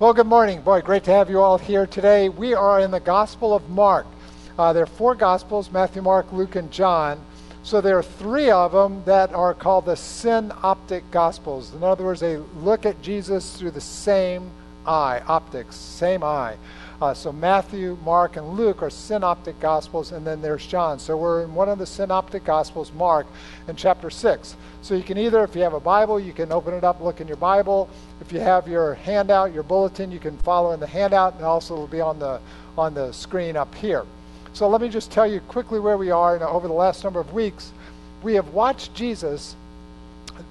Well, good morning. Boy, great to have you all here today. We are in the Gospel of Mark. Uh, there are four Gospels Matthew, Mark, Luke, and John. So there are three of them that are called the synoptic Gospels. In other words, they look at Jesus through the same eye, optics, same eye. Uh, so Matthew, Mark, and Luke are synoptic gospels, and then there's John. So we're in one of the synoptic gospels, Mark, in chapter 6. So you can either, if you have a Bible, you can open it up, look in your Bible. If you have your handout, your bulletin, you can follow in the handout, and also it'll be on the, on the screen up here. So let me just tell you quickly where we are. And over the last number of weeks, we have watched Jesus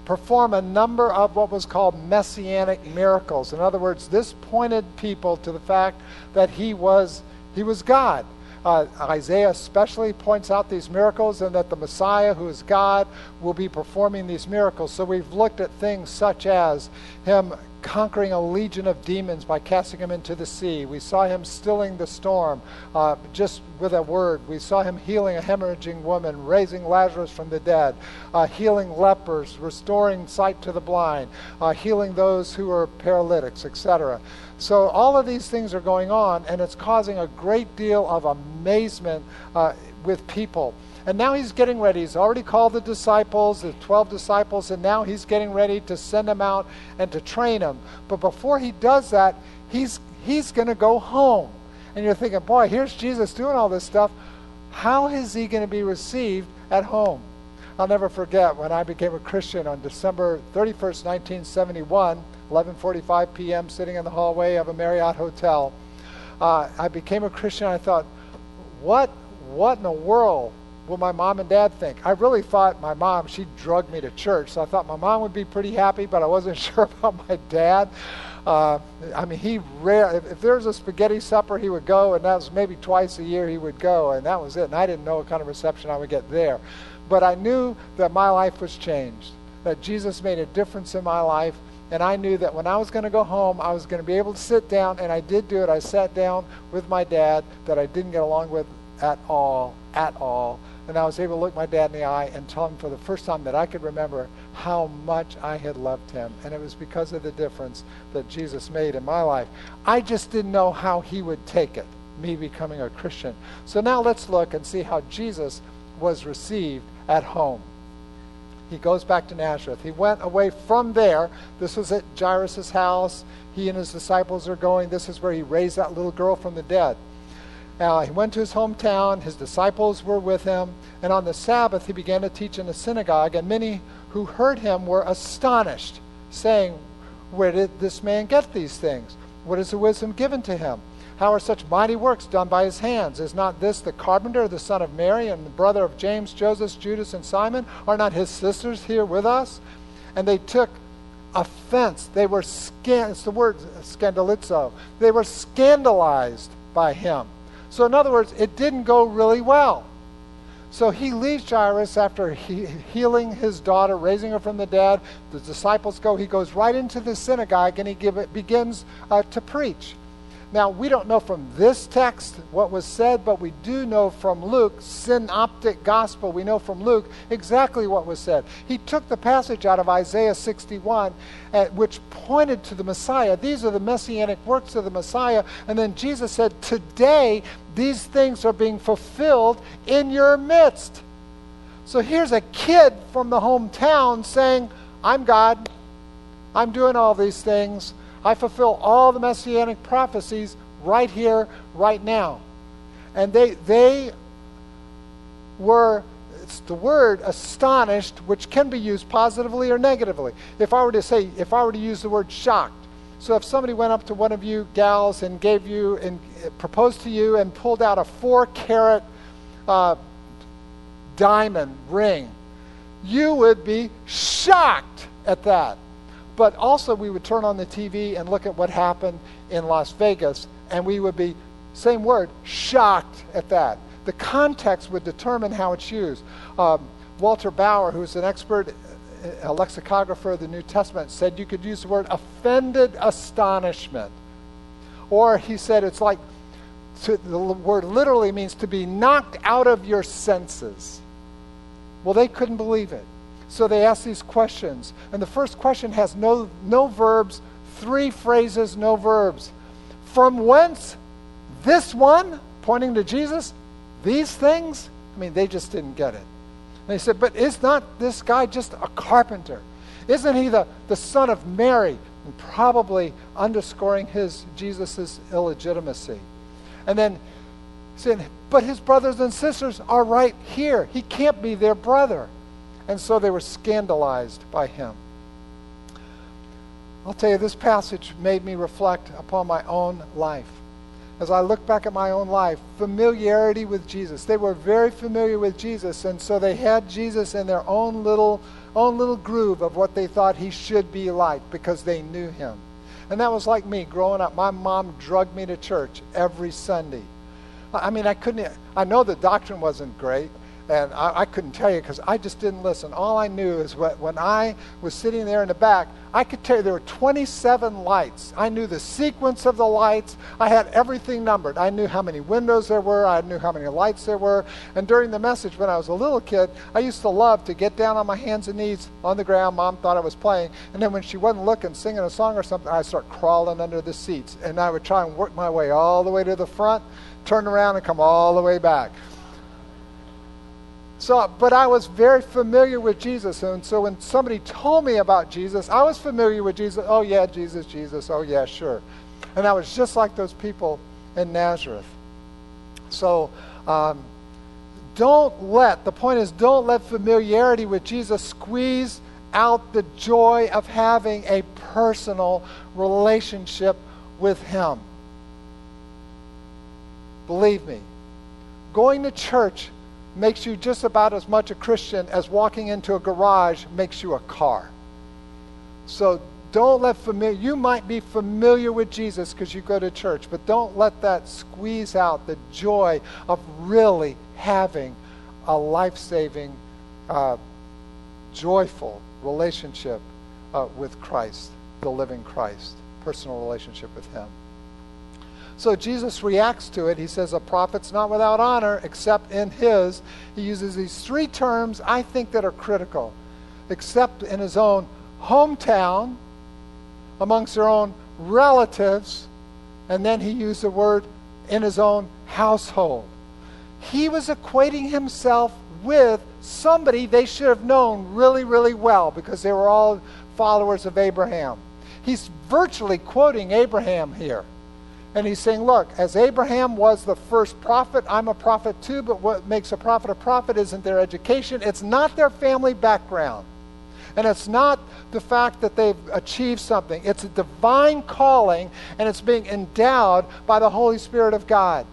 perform a number of what was called messianic miracles. In other words, this pointed people to the fact that he was, he was God. Uh, Isaiah especially points out these miracles and that the Messiah, who is God, will be performing these miracles. So we've looked at things such as him conquering a legion of demons by casting him into the sea. We saw him stilling the storm uh, just with a word. We saw him healing a hemorrhaging woman, raising Lazarus from the dead, uh, healing lepers, restoring sight to the blind, uh, healing those who are paralytics, etc. So all of these things are going on, and it's causing a great deal of amazement uh, with people. And now he's getting ready. He's already called the disciples, the 12 disciples, and now he's getting ready to send them out and to train them. But before he does that, he's, he's going to go home. And you're thinking, boy, here's Jesus doing all this stuff. How is he going to be received at home? I'll never forget when I became a Christian on December 31st, 1971, 11:45 p.m., sitting in the hallway of a Marriott hotel. Uh, I became a Christian. I thought, what, what in the world will my mom and dad think? I really thought my mom, she drugged me to church. So I thought my mom would be pretty happy, but I wasn't sure about my dad. Uh, I mean, he rare, if, if there was a spaghetti supper, he would go, and that was maybe twice a year he would go, and that was it. And I didn't know what kind of reception I would get there. But I knew that my life was changed, that Jesus made a difference in my life. And I knew that when I was going to go home, I was going to be able to sit down, and I did do it. I sat down with my dad that I didn't get along with at all, at all and I was able to look my dad in the eye and tell him for the first time that I could remember how much I had loved him. And it was because of the difference that Jesus made in my life. I just didn't know how he would take it, me becoming a Christian. So now let's look and see how Jesus was received at home. He goes back to Nazareth. He went away from there. This was at Jairus' house. He and his disciples are going. This is where he raised that little girl from the dead. Uh, he went to his hometown, his disciples were with him, and on the Sabbath he began to teach in the synagogue, and many who heard him were astonished, saying, Where did this man get these things? What is the wisdom given to him? How are such mighty works done by his hands? Is not this the carpenter, the son of Mary, and the brother of James, Joseph, Judas, and Simon? Are not his sisters here with us? And they took offense. They were scan- it's the word scandalizo. They were scandalized by him. So, in other words, it didn't go really well. So he leaves Jairus after he, healing his daughter, raising her from the dead. The disciples go. He goes right into the synagogue and he give, begins uh, to preach. Now, we don't know from this text what was said, but we do know from Luke, synoptic gospel, we know from Luke exactly what was said. He took the passage out of Isaiah 61, uh, which pointed to the Messiah. These are the messianic works of the Messiah. And then Jesus said, Today, these things are being fulfilled in your midst. So here's a kid from the hometown saying, I'm God. I'm doing all these things. I fulfill all the messianic prophecies right here, right now. And they, they were, it's the word astonished, which can be used positively or negatively. If I were to say, if I were to use the word shocked, so if somebody went up to one of you gals and gave you and proposed to you and pulled out a four carat uh, diamond ring, you would be shocked at that. But also, we would turn on the TV and look at what happened in Las Vegas, and we would be, same word, shocked at that. The context would determine how it's used. Um, Walter Bauer, who's an expert a lexicographer of the New Testament, said you could use the word offended astonishment. Or he said it's like, to, the word literally means to be knocked out of your senses. Well, they couldn't believe it. So they ask these questions. And the first question has no, no verbs three phrases, no verbs. From whence this one, pointing to Jesus, these things? I mean, they just didn't get it. And they said, But is not this guy just a carpenter? Isn't he the, the son of Mary? And probably underscoring his Jesus' illegitimacy. And then saying, But his brothers and sisters are right here. He can't be their brother. And so they were scandalized by him. I'll tell you, this passage made me reflect upon my own life. As I look back at my own life, familiarity with Jesus. They were very familiar with Jesus, and so they had Jesus in their own little, own little groove of what they thought he should be like because they knew him. And that was like me growing up. My mom drugged me to church every Sunday. I mean, I couldn't, I know the doctrine wasn't great, and I, I couldn't tell you because I just didn't listen. All I knew is what, when I was sitting there in the back, I could tell you there were 27 lights. I knew the sequence of the lights. I had everything numbered. I knew how many windows there were. I knew how many lights there were. And during the message, when I was a little kid, I used to love to get down on my hands and knees on the ground. Mom thought I was playing. And then when she wasn't looking, singing a song or something, I'd start crawling under the seats. And I would try and work my way all the way to the front, turn around, and come all the way back. So, but I was very familiar with Jesus. And so when somebody told me about Jesus, I was familiar with Jesus. Oh, yeah, Jesus, Jesus. Oh, yeah, sure. And I was just like those people in Nazareth. So, um, don't let, the point is, don't let familiarity with Jesus squeeze out the joy of having a personal relationship with Him. Believe me, going to church makes you just about as much a Christian as walking into a garage makes you a car. So don't let familiar, you might be familiar with Jesus because you go to church, but don't let that squeeze out the joy of really having a life saving, uh, joyful relationship uh, with Christ, the living Christ, personal relationship with Him. So Jesus reacts to it. He says, A prophet's not without honor except in his. He uses these three terms I think that are critical except in his own hometown, amongst their own relatives, and then he used the word in his own household. He was equating himself with somebody they should have known really, really well because they were all followers of Abraham. He's virtually quoting Abraham here. And he's saying, look, as Abraham was the first prophet, I'm a prophet too, but what makes a prophet a prophet isn't their education, it's not their family background. And it's not the fact that they've achieved something. It's a divine calling, and it's being endowed by the Holy Spirit of God.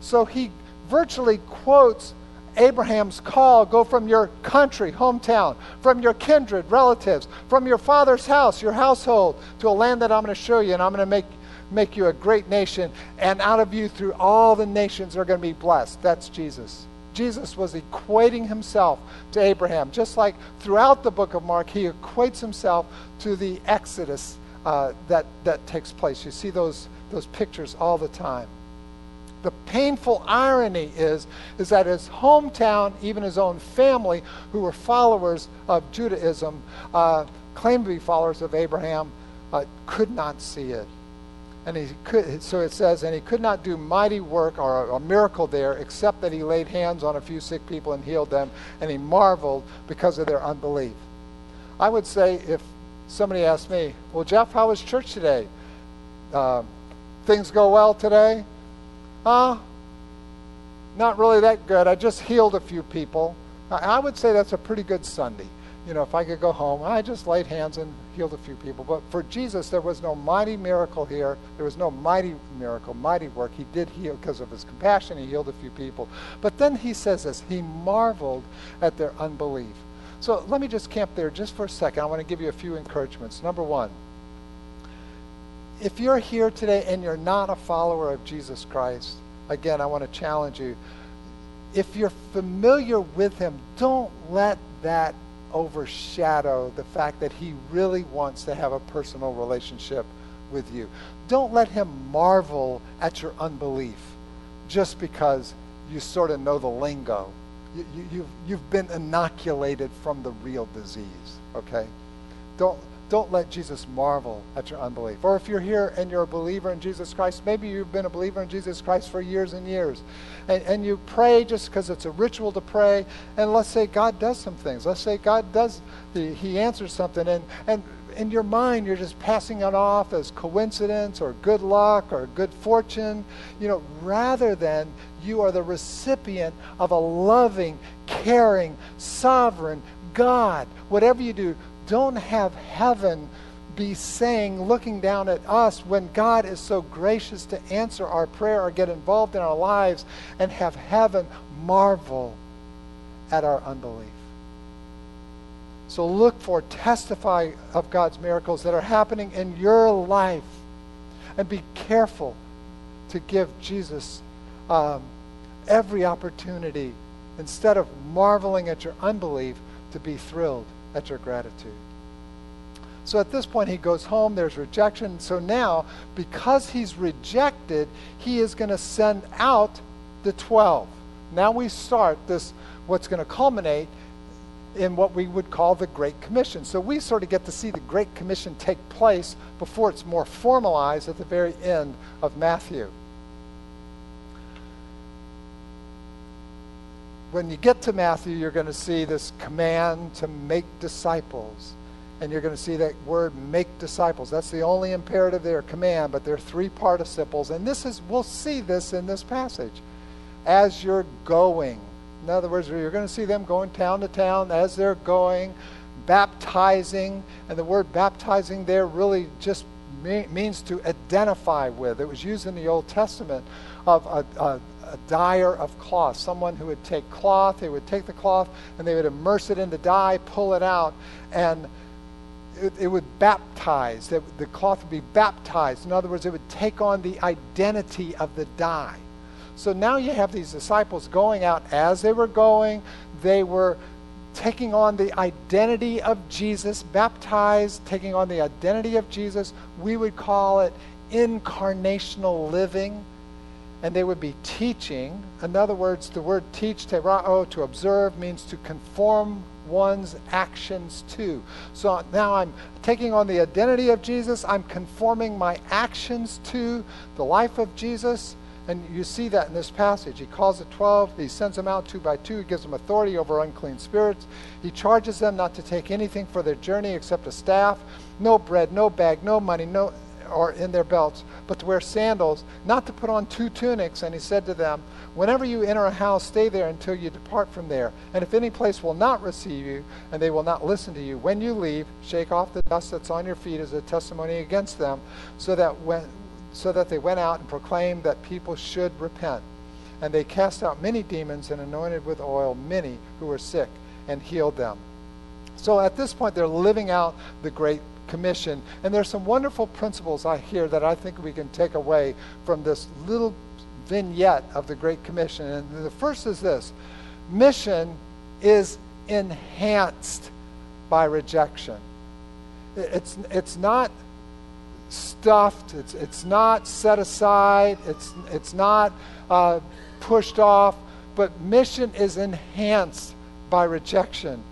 So he virtually quotes Abraham's call go from your country, hometown, from your kindred, relatives, from your father's house, your household, to a land that I'm going to show you, and I'm going to make make you a great nation, and out of you through all the nations are going to be blessed. That's Jesus. Jesus was equating himself to Abraham. Just like throughout the book of Mark, he equates himself to the Exodus uh, that, that takes place. You see those, those pictures all the time. The painful irony is, is that his hometown, even his own family, who were followers of Judaism, uh, claimed to be followers of Abraham, uh, could not see it. And he could, so it says, and he could not do mighty work or a, miracle there except that he laid hands on a few sick people and healed them, and he marveled because of their unbelief. I would say if somebody asked me, well, Jeff, how was church today? Uh, things go well today? Uh, not really that good. I just healed a few people. I would say that's a pretty good Sunday you know, if I could go home, I just laid hands and healed a few people. But for Jesus, there was no mighty miracle here. There was no mighty miracle, mighty work. He did heal because of his compassion. He healed a few people. But then he says this He marveled at their unbelief. So let me just camp there just for a second. I want to give you a few encouragements. Number one, if you're here today and you're not a follower of Jesus Christ, again, I want to challenge you. If you're familiar with him, don't let that overshadow the fact that he really wants to have a personal relationship with you. Don't let him marvel at your unbelief just because you sort of know the lingo. You, you, you've, you've been inoculated from the real disease, okay? Don't, don't let Jesus marvel at your unbelief. Or if you're here and you're a believer in Jesus Christ, maybe you've been a believer in Jesus Christ for years and years, and, and you pray just because it's a ritual to pray, and let's say God does some things. Let's say God does, the, He answers something, and, and in your mind you're just passing it off as coincidence or good luck or good fortune, you know, rather than you are the recipient of a loving, caring, sovereign God. Whatever you do, don't have heaven be saying, looking down at us when God is so gracious to answer our prayer or get involved in our lives and have heaven marvel at our unbelief. So look for, testify of God's miracles that are happening in your life. And be careful to give Jesus um, every opportunity, instead of marveling at your unbelief, to be thrilled at your gratitude. So at this point, he goes home. There's rejection. So now, because he's rejected, he is going to send out the 12. Now we start this, what's going to culminate in what we would call the Great Commission. So we sort of get to see the Great Commission take place before it's more formalized at the very end of Matthew. When you get to Matthew, you're going to see this command to make disciples. And you're going to see that word make disciples. That's the only imperative there, command, but there are three participles. And this is, we'll see this in this passage. As you're going, in other words, you're going to see them going town to town as they're going, baptizing. And the word baptizing there really just means to identify with. It was used in the Old Testament of a, a, a dyer of cloth, someone who would take cloth, they would take the cloth and they would immerse it in the dye, pull it out, and it, it would baptize. The, the cloth would be baptized. In other words, it would take on the identity of the dye. So now you have these disciples going out as they were going. They were taking on the identity of Jesus, baptized, taking on the identity of Jesus. We would call it incarnational living. And they would be teaching. In other words, the word teach, terao, to observe, means to conform one's actions to. So now I'm taking on the identity of Jesus. I'm conforming my actions to the life of Jesus. And you see that in this passage. He calls the 12. He sends them out two by two. He gives them authority over unclean spirits. He charges them not to take anything for their journey except a staff, no bread, no bag, no money, no or in their belts, but to wear sandals, not to put on two tunics. And he said to them, Whenever you enter a house, stay there until you depart from there. And if any place will not receive you, and they will not listen to you, when you leave, shake off the dust that's on your feet as a testimony against them, so that when so that they went out and proclaimed that people should repent. And they cast out many demons and anointed with oil many who were sick and healed them. So at this point, they're living out the Great Commission. And there's some wonderful principles I hear that I think we can take away from this little vignette of the Great Commission. And the first is this mission is enhanced by rejection. It's, it's not stuffed. It's, it's not set aside. It's, it's not uh, pushed off. But mission is enhanced by rejection.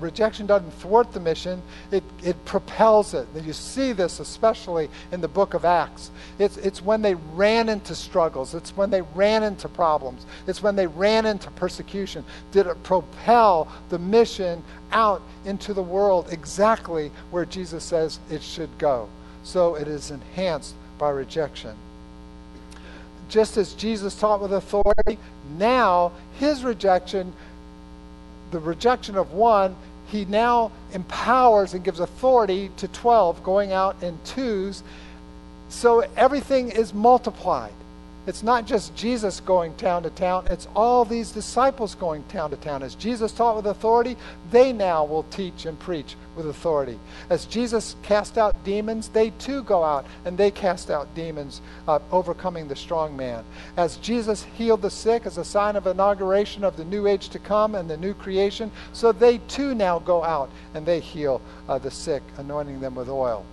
Rejection doesn't thwart the mission, it, it propels it. You see this especially in the book of Acts. It's, it's when they ran into struggles, it's when they ran into problems, it's when they ran into persecution. Did it propel the mission out into the world exactly where Jesus says it should go. So it is enhanced by rejection. Just as Jesus taught with authority, now his rejection, the rejection of one, he now empowers and gives authority to 12 going out in twos. So everything is multiplied. It's not just Jesus going town to town, it's all these disciples going town to town. As Jesus taught with authority, they now will teach and preach with authority. As Jesus cast out demons, they too go out and they cast out demons, uh, overcoming the strong man. As Jesus healed the sick as a sign of inauguration of the new age to come and the new creation, so they too now go out and they heal uh, the sick, anointing them with oil.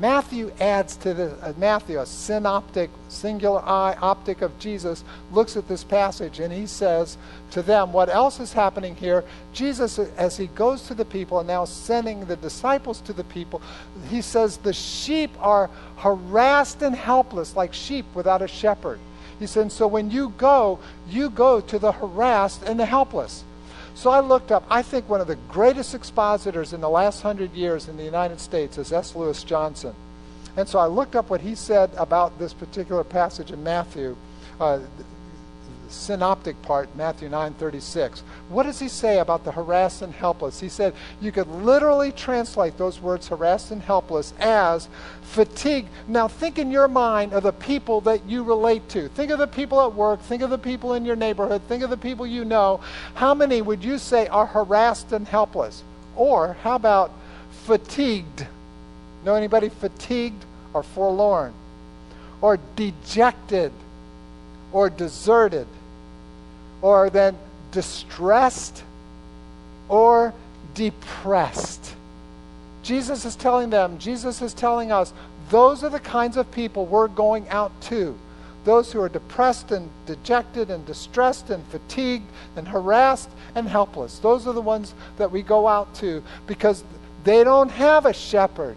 Matthew adds to the uh, Matthew a synoptic, singular eye optic of Jesus looks at this passage and he says to them, what else is happening here? Jesus, as he goes to the people and now sending the disciples to the people, he says the sheep are harassed and helpless like sheep without a shepherd. He said, so when you go, you go to the harassed and the helpless. So I looked up, I think one of the greatest expositors in the last hundred years in the United States is S. Lewis Johnson. And so I looked up what he said about this particular passage in Matthew. Uh, synoptic part, Matthew 9:36. What does he say about the harassed and helpless? He said you could literally translate those words harassed and helpless as fatigue. Now think in your mind of the people that you relate to. Think of the people at work, think of the people in your neighborhood, think of the people you know. How many would you say are harassed and helpless? Or how about fatigued? Know anybody fatigued or forlorn? Or dejected? Or deserted? Or then distressed or depressed. Jesus is telling them, Jesus is telling us, those are the kinds of people we're going out to. Those who are depressed and dejected and distressed and fatigued and harassed and helpless. Those are the ones that we go out to because they don't have a shepherd.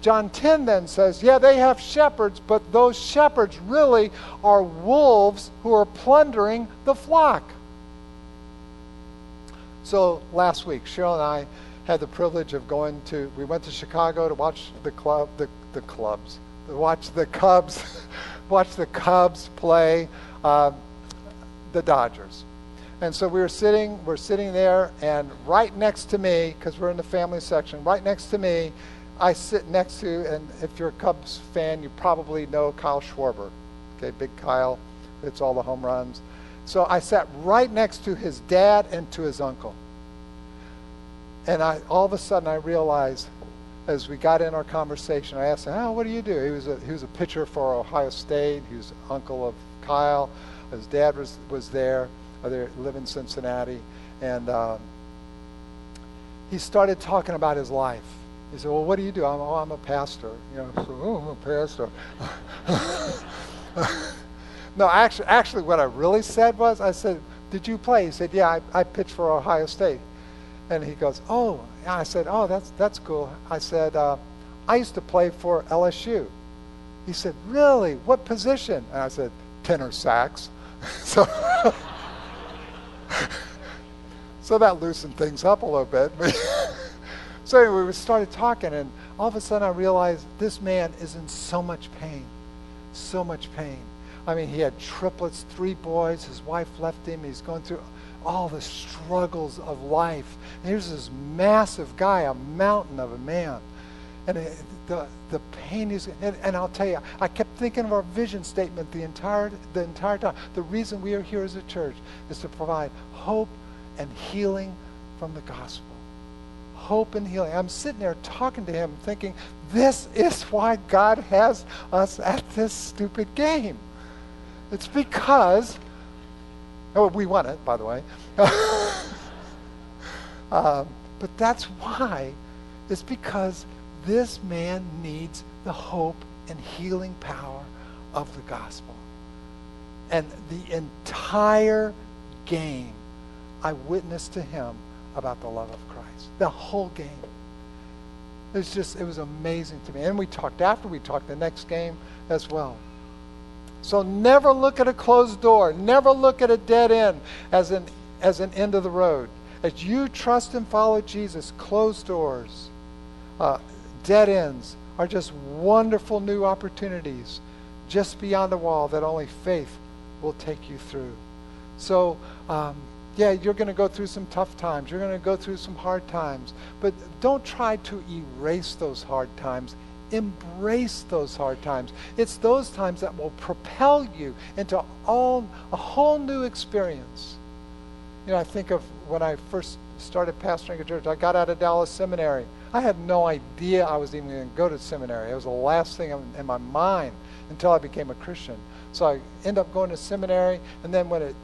John 10 then says, yeah, they have shepherds, but those shepherds really are wolves who are plundering the flock. So last week, Cheryl and I had the privilege of going to, we went to Chicago to watch the club, the, the clubs, to watch the Cubs, watch the Cubs play uh, the Dodgers. And so we were sitting, we're sitting there, and right next to me, because we're in the family section, right next to me I sit next to, and if you're a Cubs fan, you probably know Kyle Schwarber. Okay, big Kyle, hits all the home runs. So I sat right next to his dad and to his uncle. And I, all of a sudden, I realized as we got in our conversation, I asked him, "Oh, what do you do?" He was a he was a pitcher for Ohio State. He was uncle of Kyle. His dad was was there. They live in Cincinnati, and um, he started talking about his life he said, well, what do you do? I'm, oh, I'm a pastor. You know, so, oh, I'm a pastor. no, actually, actually, what I really said was, I said, did you play? He said, yeah, I, I pitched for Ohio State. And he goes, oh. And I said, oh, that's, that's cool. I said, uh, I used to play for LSU. He said, really? What position? And I said, tenor sax. so, so that loosened things up a little bit. So anyway, we started talking, and all of a sudden I realized this man is in so much pain. So much pain. I mean, he had triplets, three boys. His wife left him. He's going through all the struggles of life. And here's this massive guy, a mountain of a man. And it, the, the pain is, and, and, I'll tell you, I kept thinking of our vision statement the entire, the entire time. The reason we are here as a church is to provide hope and healing from the gospel hope and healing. I'm sitting there talking to him thinking, this is why God has us at this stupid game. It's because, oh, we won it, by the way. um, but that's why. It's because this man needs the hope and healing power of the gospel. And the entire game, I witnessed to him about the love of Christ the whole game. It was just, it was amazing to me. And we talked after we talked the next game as well. So never look at a closed door. Never look at a dead end as an, as an end of the road. As you trust and follow Jesus, closed doors, uh, dead ends are just wonderful new opportunities just beyond the wall that only faith will take you through. So, um, yeah, you're going to go through some tough times. You're going to go through some hard times. But don't try to erase those hard times. Embrace those hard times. It's those times that will propel you into all, a whole new experience. You know, I think of when I first started pastoring a church, I got out of Dallas Seminary. I had no idea I was even going to go to seminary. It was the last thing in my mind until I became a Christian. So I ended up going to seminary, and then when it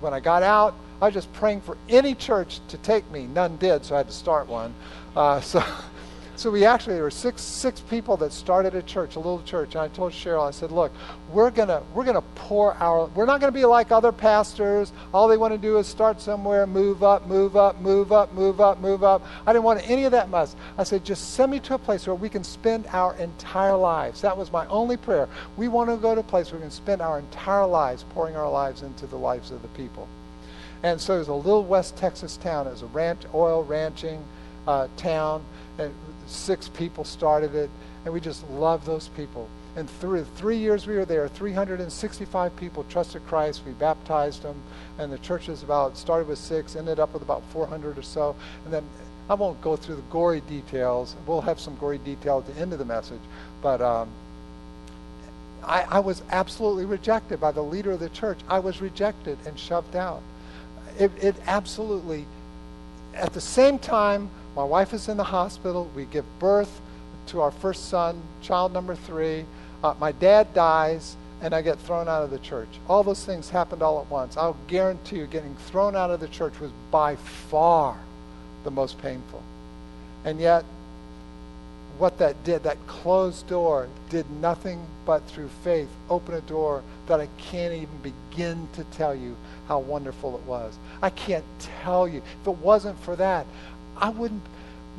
when I got out, I was just praying for any church to take me. None did, so I had to start one. Uh, so, so we actually there were six six people that started a church, a little church. And I told Cheryl, I said, look, we're gonna we're gonna pour our we're not gonna be like other pastors. All they want to do is start somewhere, move up, move up, move up, move up, move up. I didn't want any of that mess. I said, just send me to a place where we can spend our entire lives. That was my only prayer. We want to go to a place where we can spend our entire lives pouring our lives into the lives of the people. And so it was a little West Texas town. It was a ranch, oil ranching uh, town, and six people started it, and we just loved those people. And through three years we were there, 365 people trusted Christ. We baptized them, and the church was about started with six, ended up with about 400 or so. And then I won't go through the gory details. We'll have some gory detail at the end of the message, but. Um, I, I was absolutely rejected by the leader of the church. I was rejected and shoved out. It, it absolutely, at the same time, my wife is in the hospital. We give birth to our first son, child number three. Uh, my dad dies, and I get thrown out of the church. All those things happened all at once. I'll guarantee you, getting thrown out of the church was by far the most painful. And yet, what that did, that closed door, did nothing but through faith open a door that I can't even begin to tell you how wonderful it was. I can't tell you. If it wasn't for that, I wouldn't.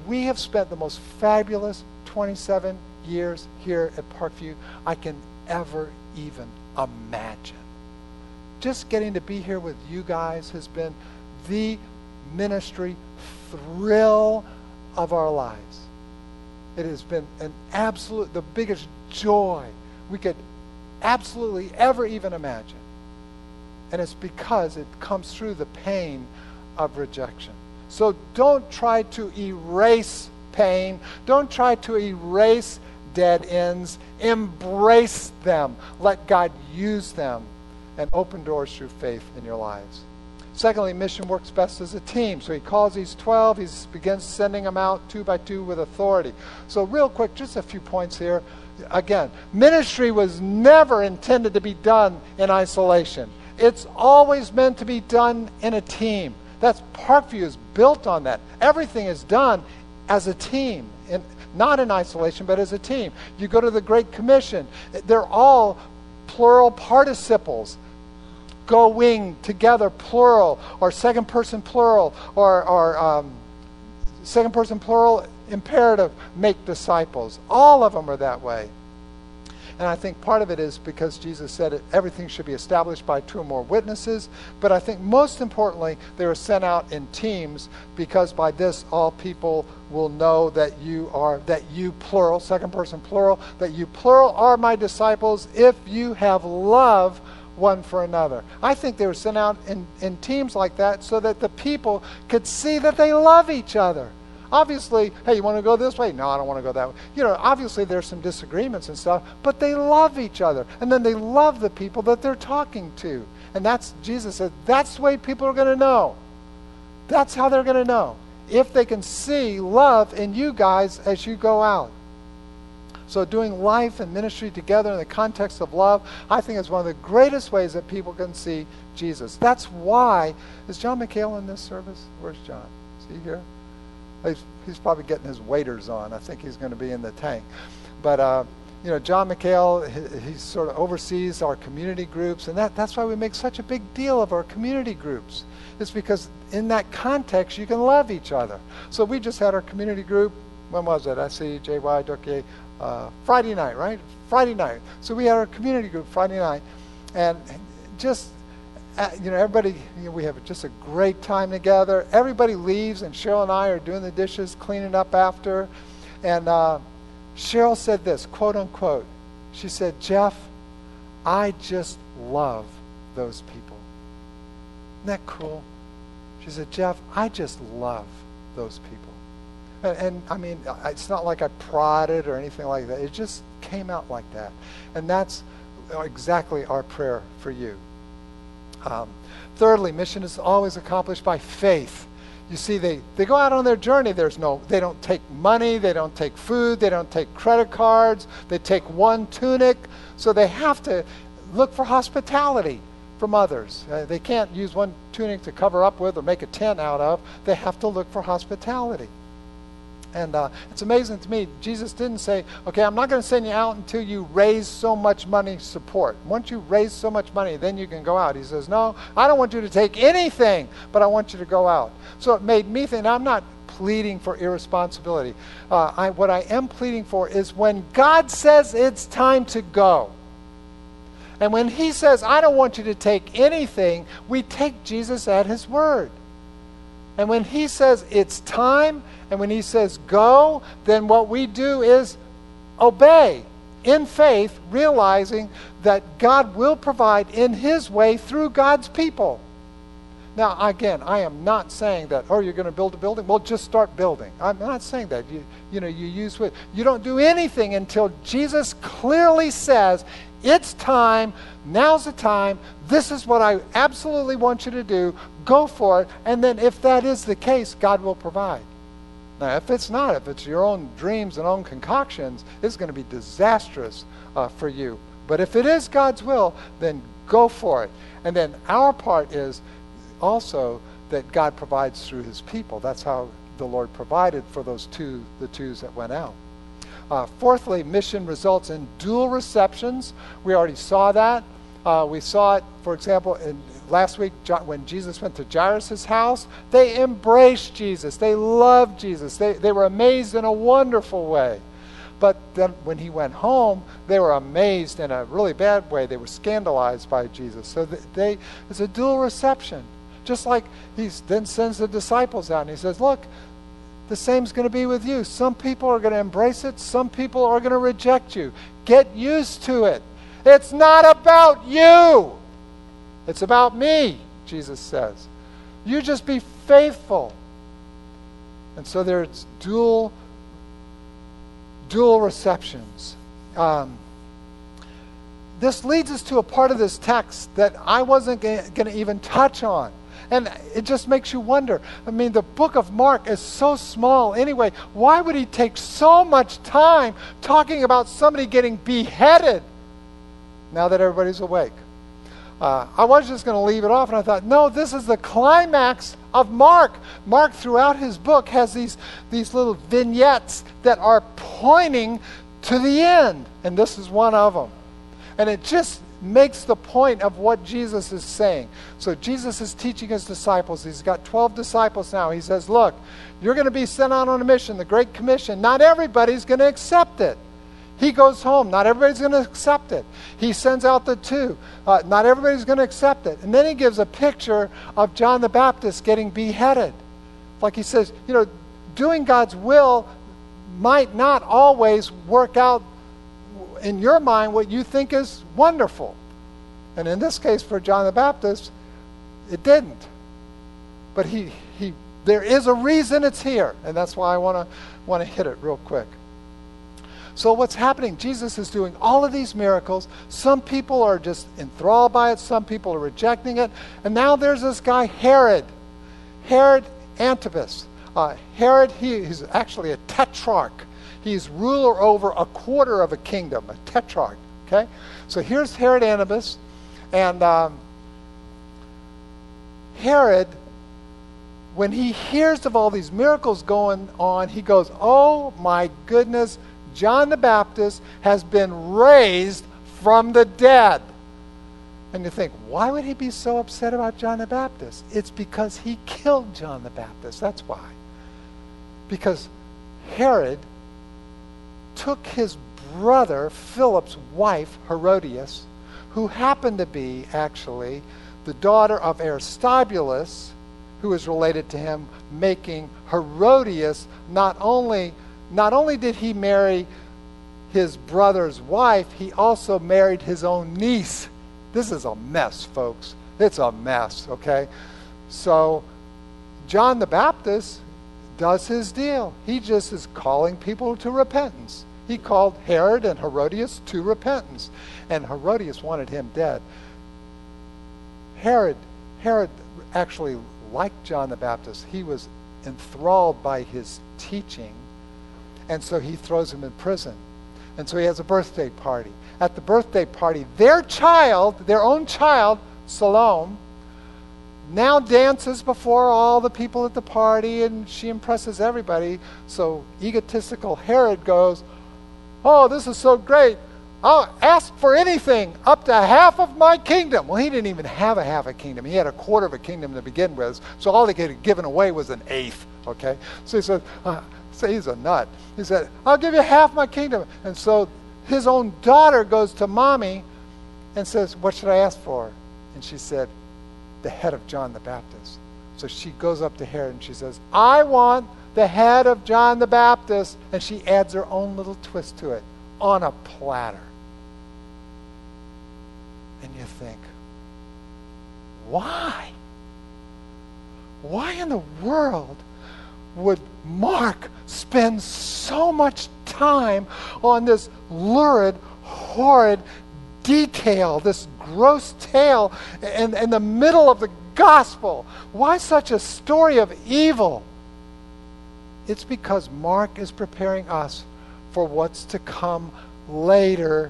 We have spent the most fabulous 27 years here at Parkview I can ever even imagine. Just getting to be here with you guys has been the ministry thrill of our lives. It has been an absolute, the biggest joy we could absolutely ever even imagine. And it's because it comes through the pain of rejection. So don't try to erase pain. Don't try to erase dead ends. Embrace them. Let God use them and open doors through faith in your lives. Secondly, mission works best as a team. So he calls these 12, he begins sending them out two by two with authority. So, real quick, just a few points here. Again, ministry was never intended to be done in isolation, it's always meant to be done in a team. That's Parkview is built on that. Everything is done as a team, not in isolation, but as a team. You go to the Great Commission, they're all plural participles going together, plural, or second person plural, or, or um, second person plural imperative, make disciples. All of them are that way. And I think part of it is because Jesus said it, everything should be established by two or more witnesses. But I think most importantly, they were sent out in teams because by this all people will know that you are, that you plural, second person plural, that you plural are my disciples if you have love one for another. I think they were sent out in, in teams like that so that the people could see that they love each other. Obviously, hey, you want to go this way? No, I don't want to go that way. You know, obviously there's some disagreements and stuff, but they love each other. And then they love the people that they're talking to. And that's, Jesus said, that's the way people are going to know. That's how they're going to know. If they can see love in you guys as you go out. So, doing life and ministry together in the context of love, I think is one of the greatest ways that people can see Jesus. That's why. Is John McHale in this service? Where's John? Is he here? He's, he's probably getting his waders on. I think he's going to be in the tank. But, uh, you know, John McHale, he, he, sort of oversees our community groups, and that, that's why we make such a big deal of our community groups. It's because in that context, you can love each other. So we just had our community group. When was it? I uh, Friday night, right? Friday night. So we had our community group Friday night, and just uh, you know, everybody, you know, we have just a great time together. Everybody leaves, and Cheryl and I are doing the dishes, cleaning up after. And uh, Cheryl said this, quote unquote. She said, Jeff, I just love those people. Isn't that cool? She said, Jeff, I just love those people. And, and, I mean, it's not like I prodded or anything like that. It just came out like that. And that's exactly our prayer for you. Um, thirdly, mission is always accomplished by faith. You see, they, they go out on their journey. There's no, they don't take money, they don't take food, they don't take credit cards, they take one tunic. So they have to look for hospitality from others. Uh, they can't use one tunic to cover up with or make a tent out of. They have to look for hospitality. And uh, it's amazing to me, Jesus didn't say, okay, I'm not going to send you out until you raise so much money support. Once you raise so much money, then you can go out. He says, no, I don't want you to take anything, but I want you to go out. So it made me think, I'm not pleading for irresponsibility. Uh, I, what I am pleading for is when God says it's time to go. And when he says, I don't want you to take anything, we take Jesus at his word. And when he says it's time, and when he says go, then what we do is obey in faith, realizing that God will provide in his way through God's people. Now, again, I am not saying that, oh, you're going to build a building? Well, just start building. I'm not saying that. You, you know, you use you don't do anything until Jesus clearly says, it's time, now's the time, this is what I absolutely want you to do, go for it, and then if that is the case, God will provide. Now, if it's not, if it's your own dreams and own concoctions, it's going to be disastrous uh, for you. But if it is God's will, then go for it. And then our part is also that God provides through his people. That's how the Lord provided for those two, the twos that went out. Uh, fourthly, mission results in dual receptions. We already saw that. Uh, we saw it, for example, in last week when Jesus went to Jairus' house. They embraced Jesus. They loved Jesus. They, they were amazed in a wonderful way. But then when he went home, they were amazed in a really bad way. They were scandalized by Jesus. So they, it's a dual reception. Just like he then sends the disciples out and he says, Look, the same is going to be with you. Some people are going to embrace it, some people are going to reject you. Get used to it. It's not about you, it's about me, Jesus says. You just be faithful. And so there's dual dual receptions. Um, this leads us to a part of this text that I wasn't going to even touch on. And it just makes you wonder. I mean, the book of Mark is so small anyway. Why would he take so much time talking about somebody getting beheaded now that everybody's awake? Uh, I was just going to leave it off, and I thought, no, this is the climax of Mark. Mark, throughout his book, has these, these little vignettes that are pointing to the end, and this is one of them. And it just makes the point of what Jesus is saying. So Jesus is teaching his disciples. He's got 12 disciples now. He says, Look, you're going to be sent out on a mission, the Great Commission. Not everybody's going to accept it. He goes home. Not everybody's going to accept it. He sends out the two. Uh, not everybody's going to accept it. And then he gives a picture of John the Baptist getting beheaded. Like he says, you know, doing God's will might not always work out in your mind what you think is wonderful. And in this case, for John the Baptist, it didn't. But he, he, there is a reason it's here, and that's why I want to want to hit it real quick. So what's happening? Jesus is doing all of these miracles. Some people are just enthralled by it. Some people are rejecting it. And now there's this guy Herod, Herod Antipas. Uh, Herod, he, he's actually a tetrarch. He's ruler over a quarter of a kingdom, a tetrarch. Okay? So here's Herod Antipas. And um, Herod, when he hears of all these miracles going on, he goes, Oh my goodness, John the Baptist has been raised from the dead. And you think, why would he be so upset about John the Baptist? It's because he killed John the Baptist. That's why. Because Herod took his brother, Philip's wife, Herodias, who happened to be actually the daughter of Aristobulus, who is related to him, making Herodias not only not only did he marry his brother's wife, he also married his own niece. This is a mess, folks. It's a mess, okay? So John the Baptist does his deal. He just is calling people to repentance. He called Herod and Herodias to repentance, and Herodias wanted him dead. Herod, Herod actually liked John the Baptist. He was enthralled by his teaching, and so he throws him in prison. And so he has a birthday party. At the birthday party, their child, their own child, Salome, now dances before all the people at the party and she impresses everybody. So egotistical Herod goes, Oh, this is so great. I'll ask for anything up to half of my kingdom. Well, he didn't even have a half a kingdom. He had a quarter of a kingdom to begin with. So all he could have given away was an eighth. Okay? So he said, uh, say he's a nut. He said, I'll give you half my kingdom. And so his own daughter goes to mommy and says, What should I ask for? And she said, The head of John the Baptist. So she goes up to Herod and she says, I want the head of John the Baptist. And she adds her own little twist to it on a platter. And you think, why? Why in the world would Mark spend so much time on this lurid, horrid detail, this gross tale in, in the middle of the gospel? Why such a story of evil? It's because Mark is preparing us for what's to come later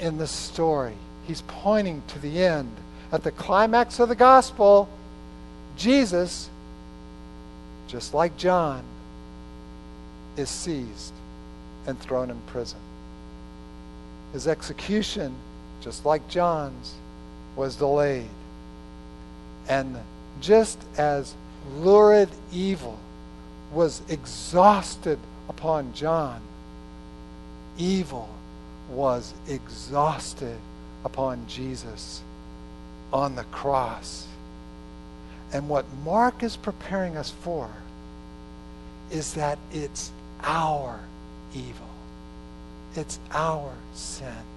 in the story. He's pointing to the end. At the climax of the gospel, Jesus just like John, is seized and thrown in prison. His execution, just like John's, was delayed. And just as lurid evil was exhausted upon John, evil was exhausted upon Jesus on the cross. And what Mark is preparing us for is that it's our evil. It's our sin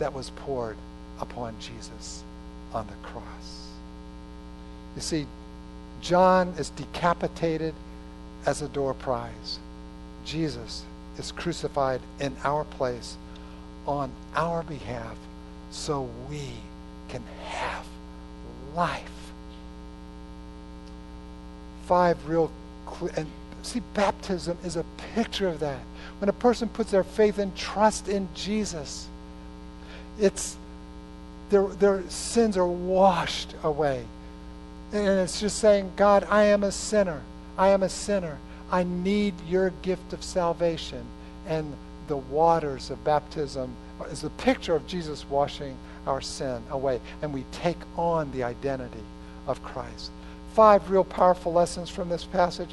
that was poured upon Jesus on the cross. You see, John is decapitated as a door prize. Jesus is crucified in our place on our behalf so we can have life. Five real and See, baptism is a picture of that. When a person puts their faith and trust in Jesus, it's their, their sins are washed away. And it's just saying, God, I am a sinner. I am a sinner. I need your gift of salvation. And the waters of baptism is a picture of Jesus washing our sin away. And we take on the identity of Christ. Five real powerful lessons from this passage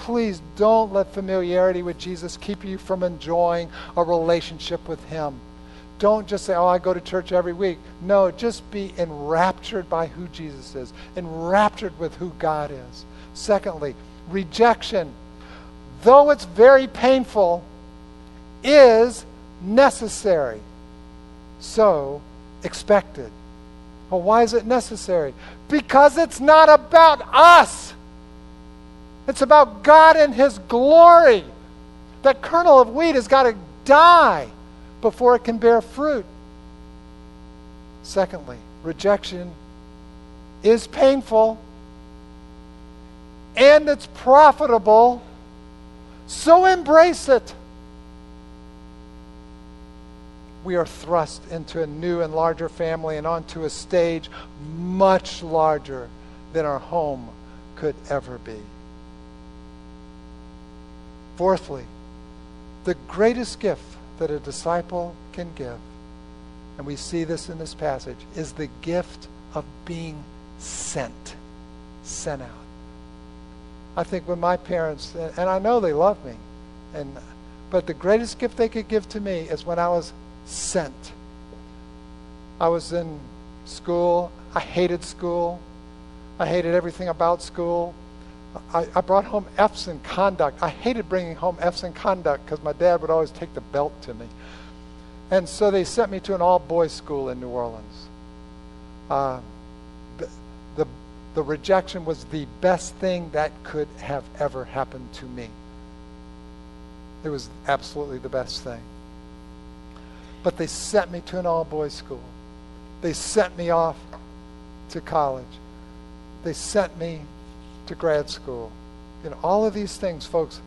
please don't let familiarity with Jesus keep you from enjoying a relationship with Him. Don't just say, Oh, I go to church every week. No, just be enraptured by who Jesus is, enraptured with who God is. Secondly, rejection, though it's very painful, is necessary. So, expected. Well, why is it necessary? Because it's not about us. It's about God and His glory. That kernel of wheat has got to die before it can bear fruit. Secondly, rejection is painful and it's profitable, so embrace it. We are thrust into a new and larger family and onto a stage much larger than our home could ever be. Fourthly, the greatest gift that a disciple can give, and we see this in this passage, is the gift of being sent, sent out. I think when my parents, and I know they love me, and but the greatest gift they could give to me is when I was sent. I was in school. I hated school. I hated everything about school. I, I brought home F's in conduct. I hated bringing home F's in conduct because my dad would always take the belt to me. And so they sent me to an all boys school in New Orleans. Uh, the, the, the rejection was the best thing that could have ever happened to me. It was absolutely the best thing. But they sent me to an all boys school. They sent me off to college. They sent me to grad school. and all of these things, folks,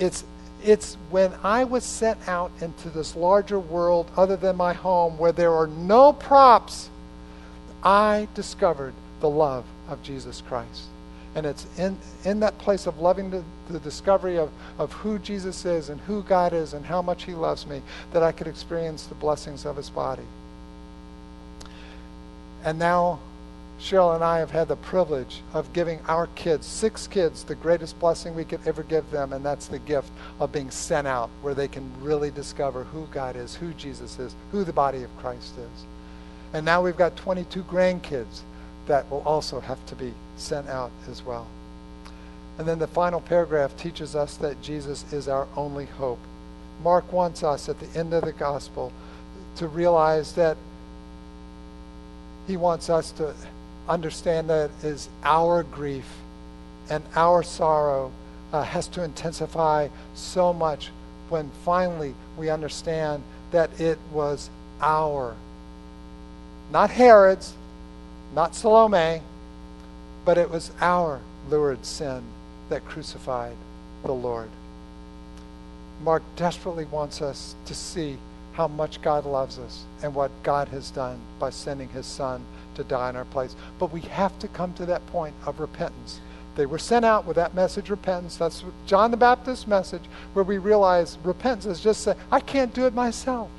it's it's when I was sent out into this larger world other than my home where there are no props, I discovered the love of Jesus Christ. And it's in, in that place of loving the, the discovery of, of who Jesus is and who God is and how much He loves me that I could experience the blessings of His body. And now, Cheryl and I have had the privilege of giving our kids, six kids, the greatest blessing we could ever give them, and that's the gift of being sent out where they can really discover who God is, who Jesus is, who the body of Christ is. And now we've got 22 grandkids that will also have to be sent out as well. And then the final paragraph teaches us that Jesus is our only hope. Mark wants us at the end of the gospel to realize that he wants us to understand that is our grief and our sorrow uh, has to intensify so much when finally we understand that it was our, not Herod's, not Salome, but it was our lurid sin that crucified the Lord. Mark desperately wants us to see how much God loves us and what God has done by sending his son to die in our place. But we have to come to that point of repentance. They were sent out with that message, repentance. That's John the Baptist's message, where we realize repentance is just saying, I can't do it myself.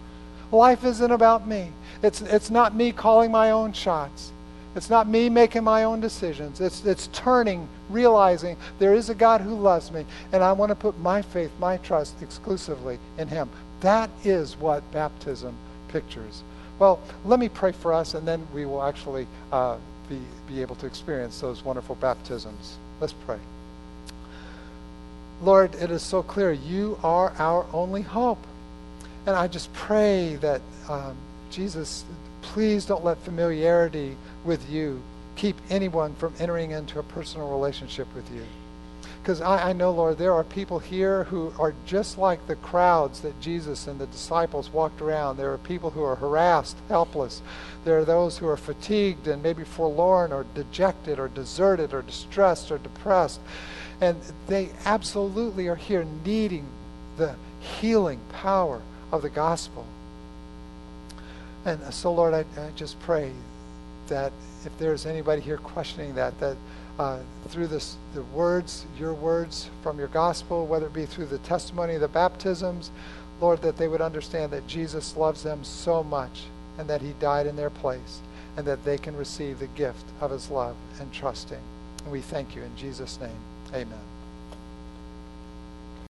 Life isn't about me. It's, it's not me calling my own shots. It's not me making my own decisions. It's, it's turning, realizing there is a God who loves me, and I want to put my faith, my trust exclusively in Him. That is what baptism pictures. Well, let me pray for us, and then we will actually uh, be, be able to experience those wonderful baptisms. Let's pray. Lord, it is so clear you are our only hope. And I just pray that, um, Jesus, please don't let familiarity with you keep anyone from entering into a personal relationship with you. Because I, I, know, Lord, there are people here who are just like the crowds that Jesus and the disciples walked around. There are people who are harassed, helpless. There are those who are fatigued and maybe forlorn or dejected or deserted or distressed or depressed. And they absolutely are here needing the healing power of the gospel. And so, Lord, I, I just pray that if there's anybody here questioning that, that uh, through this, the words, your words from your gospel, whether it be through the testimony of the baptisms, Lord, that they would understand that Jesus loves them so much and that he died in their place and that they can receive the gift of his love and trusting. And we thank you in Jesus' name. Amen.